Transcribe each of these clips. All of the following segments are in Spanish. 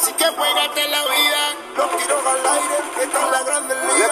así que juégate la vida. Los tiros al aire, esta es la grande liga.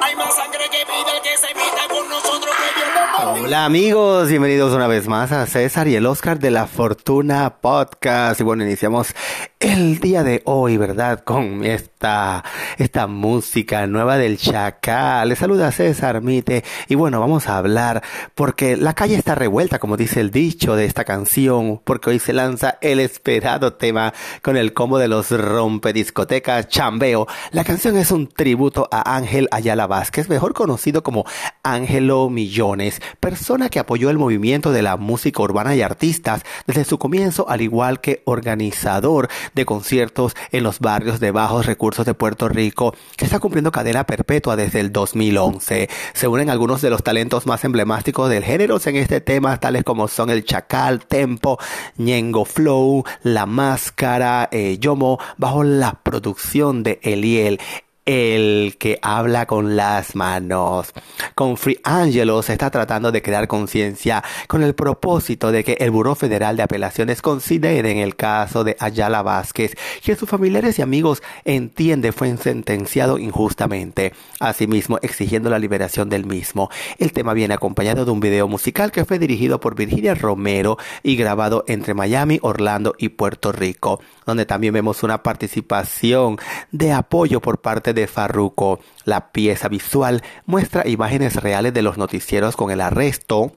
Hay más sangre que vida el que se meta con nosotros que viene Hola amigos, bienvenidos una vez más a César y el Oscar de la Fortuna Podcast. Y bueno, iniciamos el día de hoy, ¿verdad? Con esta, esta música nueva del Chacal. Les saluda César Mite. Y bueno, vamos a hablar porque la calle está revuelta, como dice el dicho de esta canción, porque hoy se lanza el esperado tema con el combo de los rompediscotecas Chambeo. La canción es un tributo a Ángel Ayala Vázquez, mejor conocido como Ángelo Millones, persona que apoyó el movimiento de la música urbana y artistas desde su comienzo, al igual que organizador de conciertos en los barrios de bajos recursos de Puerto Rico, que está cumpliendo cadena perpetua desde el 2011. Se unen algunos de los talentos más emblemáticos del género en este tema, tales como son el Chacal, Tempo, Ñengo Flow, La Máscara, eh, Yomo, bajo la producción de Eliel el que habla con las manos. Con Free Angelo se está tratando de crear conciencia con el propósito de que el Buró Federal de Apelaciones considere en el caso de Ayala Vázquez que sus familiares y amigos entiende fue sentenciado injustamente, asimismo exigiendo la liberación del mismo. El tema viene acompañado de un video musical que fue dirigido por Virginia Romero y grabado entre Miami, Orlando y Puerto Rico, donde también vemos una participación de apoyo por parte de Farruko. La pieza visual muestra imágenes reales de los noticieros con el arresto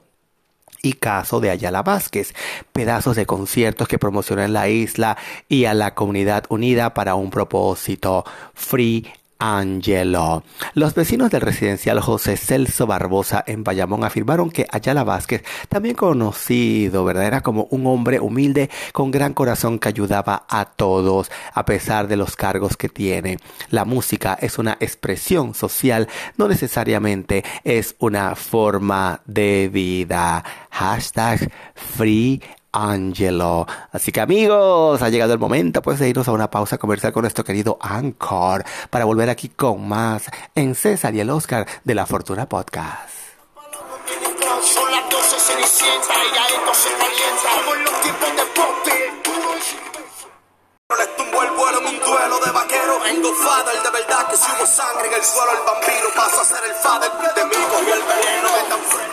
y caso de Ayala Vázquez, pedazos de conciertos que promocionan la isla y a la comunidad unida para un propósito, Free Angelo. Los vecinos del residencial José Celso Barbosa en Bayamón afirmaron que Ayala Vázquez, también conocido, ¿verdad? Era como un hombre humilde con gran corazón que ayudaba a todos a pesar de los cargos que tiene. La música es una expresión social, no necesariamente es una forma de vida. Hashtag Free Angelo. Así que amigos, ha llegado el momento pues de irnos a una pausa comercial con nuestro querido Anchor para volver aquí con más en César y el Oscar de la Fortuna Podcast. Son las 12 cenicienta y ya esto se calienta. Como en los tiempos de Poppy.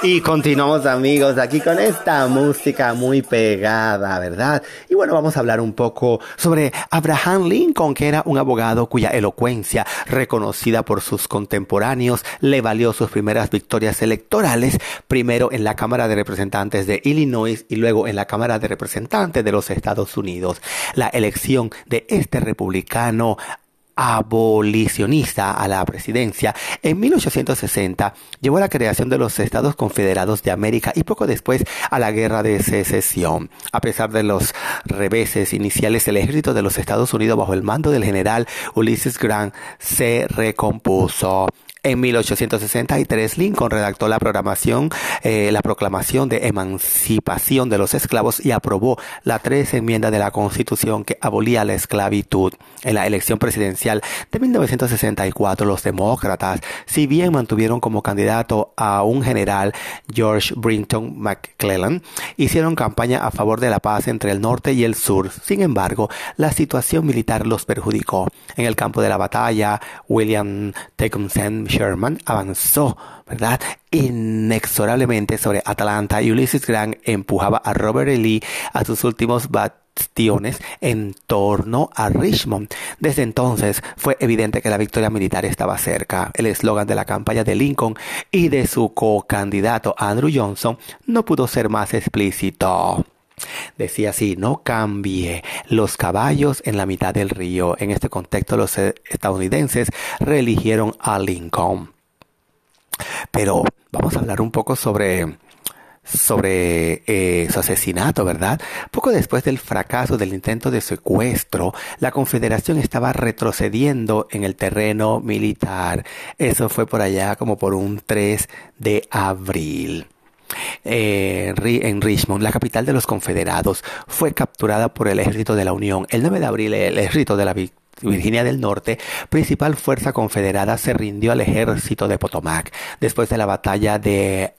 Y continuamos amigos aquí con esta música muy pegada, ¿verdad? Y bueno, vamos a hablar un poco sobre Abraham Lincoln, que era un abogado cuya elocuencia, reconocida por sus contemporáneos, le valió sus primeras victorias electorales, primero en la Cámara de Representantes de Illinois y luego en la Cámara de Representantes de los Estados Unidos. La elección de este republicano abolicionista a la presidencia en 1860 llevó a la creación de los Estados Confederados de América y poco después a la guerra de secesión. A pesar de los reveses iniciales, el ejército de los Estados Unidos bajo el mando del general Ulysses Grant se recompuso. En 1863 Lincoln redactó la programación, eh, la proclamación de emancipación de los esclavos y aprobó la tres enmienda de la Constitución que abolía la esclavitud. En la elección presidencial de 1964 los demócratas, si bien mantuvieron como candidato a un general George Brinton McClellan, hicieron campaña a favor de la paz entre el norte y el sur. Sin embargo, la situación militar los perjudicó. En el campo de la batalla, William Tecumseh Sherman avanzó, ¿verdad? Inexorablemente sobre Atlanta y Ulysses Grant empujaba a Robert E. Lee a sus últimos bastiones en torno a Richmond. Desde entonces fue evidente que la victoria militar estaba cerca. El eslogan de la campaña de Lincoln y de su co-candidato Andrew Johnson no pudo ser más explícito. Decía así, no cambie los caballos en la mitad del río. En este contexto los eh, estadounidenses reeligieron a Lincoln. Pero vamos a hablar un poco sobre sobre eh, su asesinato, ¿verdad? Poco después del fracaso del intento de secuestro, la Confederación estaba retrocediendo en el terreno militar. Eso fue por allá como por un 3 de abril. Eh, en Richmond, la capital de los confederados, fue capturada por el ejército de la Unión. El 9 de abril, el ejército de la Virginia del Norte, principal fuerza confederada, se rindió al ejército de Potomac después de la batalla de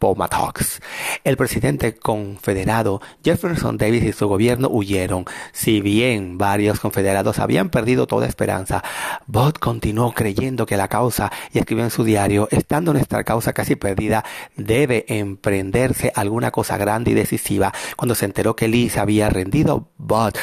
Appomattox. El presidente confederado Jefferson Davis y su gobierno huyeron. Si bien varios confederados habían perdido toda esperanza, Bott continuó creyendo que la causa, y escribió en su diario, estando nuestra causa casi perdida, debe emprenderse alguna cosa grande y decisiva. Cuando se enteró que Lee se había rendido, Bott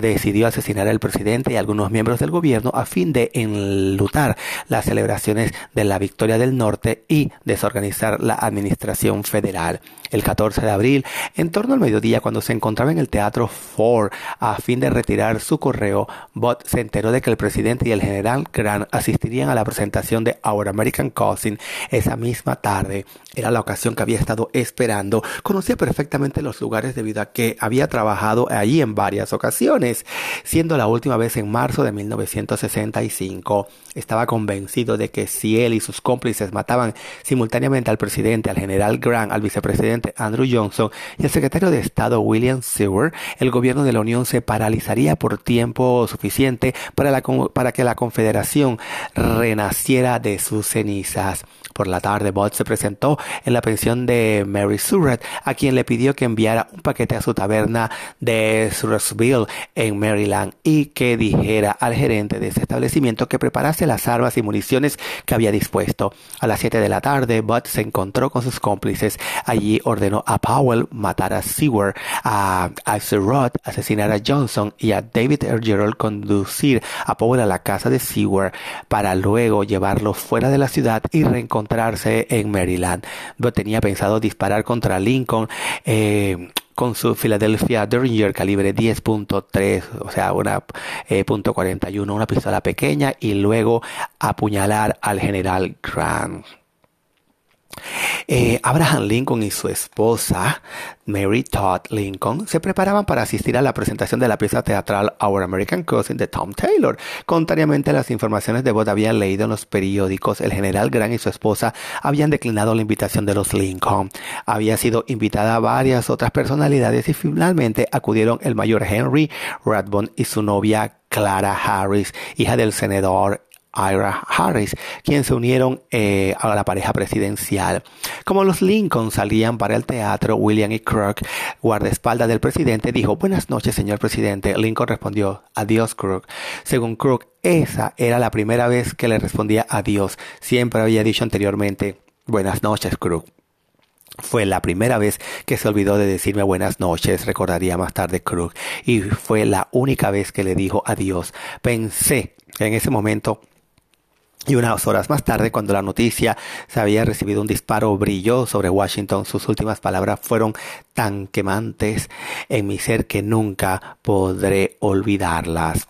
decidió asesinar al presidente y algunos miembros del gobierno a fin de enlutar las celebraciones de la victoria del norte y desorganizar la administración federal. El 14 de abril, en torno al mediodía, cuando se encontraba en el Teatro Ford a fin de retirar su correo, Bott se enteró de que el presidente y el general Grant asistirían a la presentación de Our American Cousin esa misma tarde. Era la ocasión que había estado esperando. Conocía perfectamente los lugares debido a que había trabajado allí en varias ocasiones, siendo la última vez en marzo de 1965. Estaba convencido de que si él y sus cómplices mataban simultáneamente al presidente, al general Grant, al vicepresidente Andrew Johnson y al secretario de Estado William Seward, el gobierno de la Unión se paralizaría por tiempo suficiente para, la, para que la Confederación renaciera de sus cenizas. Por la tarde, Bott se presentó en la pensión de Mary Surratt, a quien le pidió que enviara un paquete a su taberna de Surrattsville en Maryland y que dijera al gerente de ese establecimiento que preparase las armas y municiones que había dispuesto. A las 7 de la tarde, Bott se encontró con sus cómplices. Allí ordenó a Powell matar a Seward, a Axelrod asesinar a Johnson y a David Gerald conducir a Powell a la casa de Seward para luego llevarlo fuera de la ciudad y en Maryland. Tenía pensado disparar contra Lincoln. Eh, con su Philadelphia Derringer calibre 10.3, o sea, una eh, .41, una pistola pequeña y luego apuñalar al general Grant. Eh, Abraham Lincoln y su esposa, Mary Todd Lincoln, se preparaban para asistir a la presentación de la pieza teatral Our American Cousin de Tom Taylor. Contrariamente a las informaciones de Bott habían leído en los periódicos, el general Grant y su esposa habían declinado la invitación de los Lincoln. Había sido invitada a varias otras personalidades y finalmente acudieron el mayor Henry Radbone y su novia Clara Harris, hija del senador Ira Harris, quien se unieron eh, a la pareja presidencial. Como los Lincoln salían para el teatro, William E. Crook, guardaespaldas del presidente, dijo, Buenas noches, señor presidente. Lincoln respondió, Adiós, Crook. Según Crook, esa era la primera vez que le respondía adiós. Siempre había dicho anteriormente, Buenas noches, Crook. Fue la primera vez que se olvidó de decirme buenas noches, recordaría más tarde Crook, y fue la única vez que le dijo adiós. Pensé que en ese momento y unas horas más tarde, cuando la noticia se había recibido un disparo brilló sobre Washington, sus últimas palabras fueron tan quemantes en mi ser que nunca podré olvidarlas.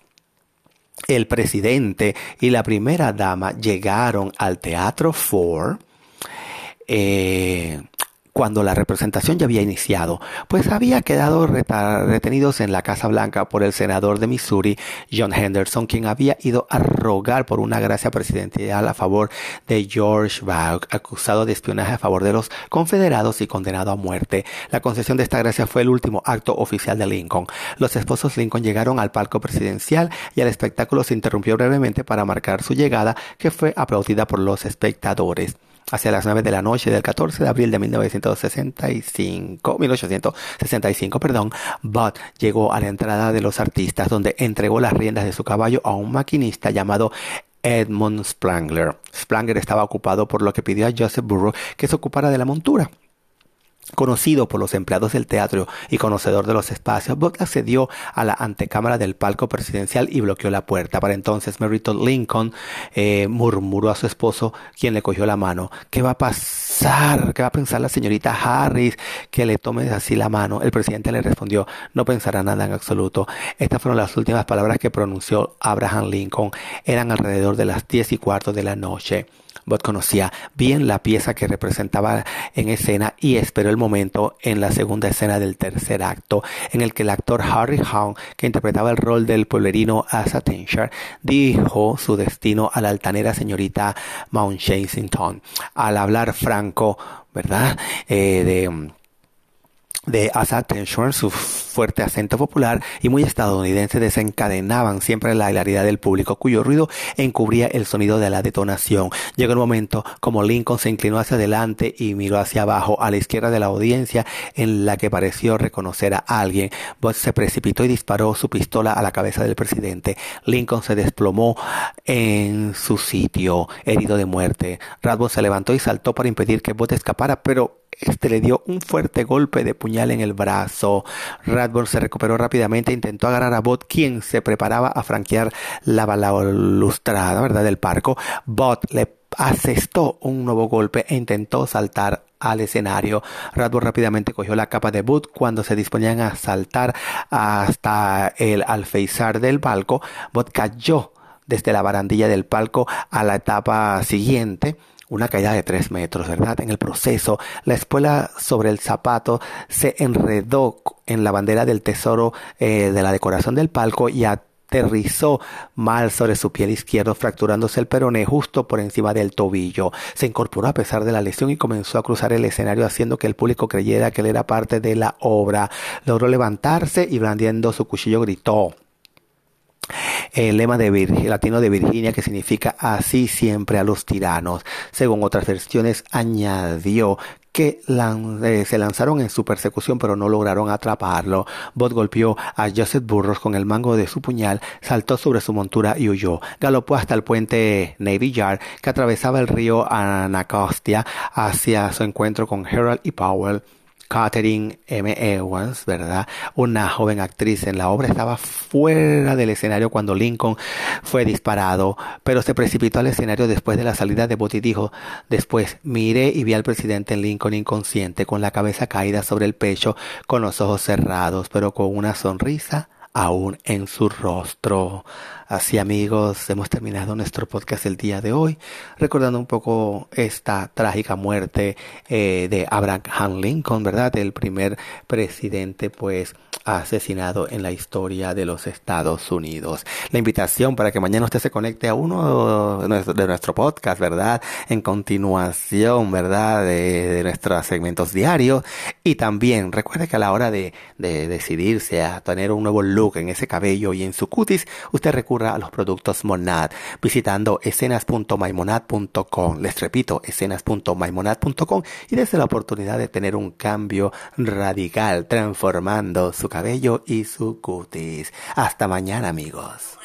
El presidente y la primera dama llegaron al Teatro Ford. Eh, cuando la representación ya había iniciado, pues había quedado retenidos en la Casa Blanca por el senador de Missouri, John Henderson, quien había ido a rogar por una gracia presidencial a favor de George Bush, acusado de espionaje a favor de los confederados y condenado a muerte. La concesión de esta gracia fue el último acto oficial de Lincoln. Los esposos Lincoln llegaron al palco presidencial y el espectáculo se interrumpió brevemente para marcar su llegada, que fue aplaudida por los espectadores hacia las 9 de la noche del 14 de abril de 1965, 1865, perdón, Bud llegó a la entrada de los artistas donde entregó las riendas de su caballo a un maquinista llamado Edmund Spangler. Spangler estaba ocupado por lo que pidió a Joseph Burrow que se ocupara de la montura. Conocido por los empleados del teatro y conocedor de los espacios, Buck accedió a la antecámara del palco presidencial y bloqueó la puerta. Para entonces, Meriton Lincoln eh, murmuró a su esposo, quien le cogió la mano. ¿Qué va a pasar? ¿Qué va a pensar la señorita Harris? Que le tome así la mano. El presidente le respondió, no pensará nada en absoluto. Estas fueron las últimas palabras que pronunció Abraham Lincoln. Eran alrededor de las diez y cuarto de la noche. Bot conocía bien la pieza que representaba en escena y esperó el momento en la segunda escena del tercer acto, en el que el actor Harry Hound, que interpretaba el rol del pueblerino Asa Tenshire, dijo su destino a la altanera señorita Mount Chasington. Al hablar franco, ¿verdad? Eh, de de Asa Tension, su fuerte acento popular y muy estadounidense desencadenaban siempre la hilaridad del público, cuyo ruido encubría el sonido de la detonación. Llegó el momento como Lincoln se inclinó hacia adelante y miró hacia abajo a la izquierda de la audiencia en la que pareció reconocer a alguien. Bot se precipitó y disparó su pistola a la cabeza del presidente. Lincoln se desplomó en su sitio, herido de muerte. Radbourne se levantó y saltó para impedir que Bot escapara, pero este le dio un fuerte golpe de puñal en el brazo. Radburn se recuperó rápidamente e intentó agarrar a Bot, quien se preparaba a franquear la balustrada, ¿verdad?, del parco. Bot le asestó un nuevo golpe e intentó saltar al escenario. Radburn rápidamente cogió la capa de Bot cuando se disponían a saltar hasta el alféizar del palco. Bot cayó desde la barandilla del palco a la etapa siguiente una caída de tres metros, ¿verdad? En el proceso, la espuela sobre el zapato se enredó en la bandera del tesoro eh, de la decoración del palco y aterrizó mal sobre su piel izquierdo, fracturándose el peroné justo por encima del tobillo. Se incorporó a pesar de la lesión y comenzó a cruzar el escenario haciendo que el público creyera que él era parte de la obra. Logró levantarse y blandiendo su cuchillo gritó el lema de latino de Virginia que significa así siempre a los tiranos. Según otras versiones, añadió que eh, se lanzaron en su persecución pero no lograron atraparlo. Bot golpeó a Joseph Burroughs con el mango de su puñal, saltó sobre su montura y huyó. Galopó hasta el puente Navy Yard que atravesaba el río Anacostia hacia su encuentro con Harold y Powell. Catherine M. Evans, ¿verdad? Una joven actriz en la obra estaba fuera del escenario cuando Lincoln fue disparado, pero se precipitó al escenario después de la salida de Bot y dijo, después miré y vi al presidente Lincoln inconsciente, con la cabeza caída sobre el pecho, con los ojos cerrados, pero con una sonrisa aún en su rostro. Así amigos, hemos terminado nuestro podcast el día de hoy, recordando un poco esta trágica muerte eh, de Abraham Lincoln, ¿verdad? El primer presidente pues asesinado en la historia de los Estados Unidos. La invitación para que mañana usted se conecte a uno de nuestro podcast, ¿verdad? En continuación, ¿verdad? De, nuestros segmentos diarios. Y también recuerde que a la hora de, de decidirse a tener un nuevo look en ese cabello y en su cutis, usted recurre a los productos Monad visitando escenas.maimonad.com. Les repito, escenas.maimonad.com y desde la oportunidad de tener un cambio radical transformando su cabello y su cutis. Hasta mañana, amigos.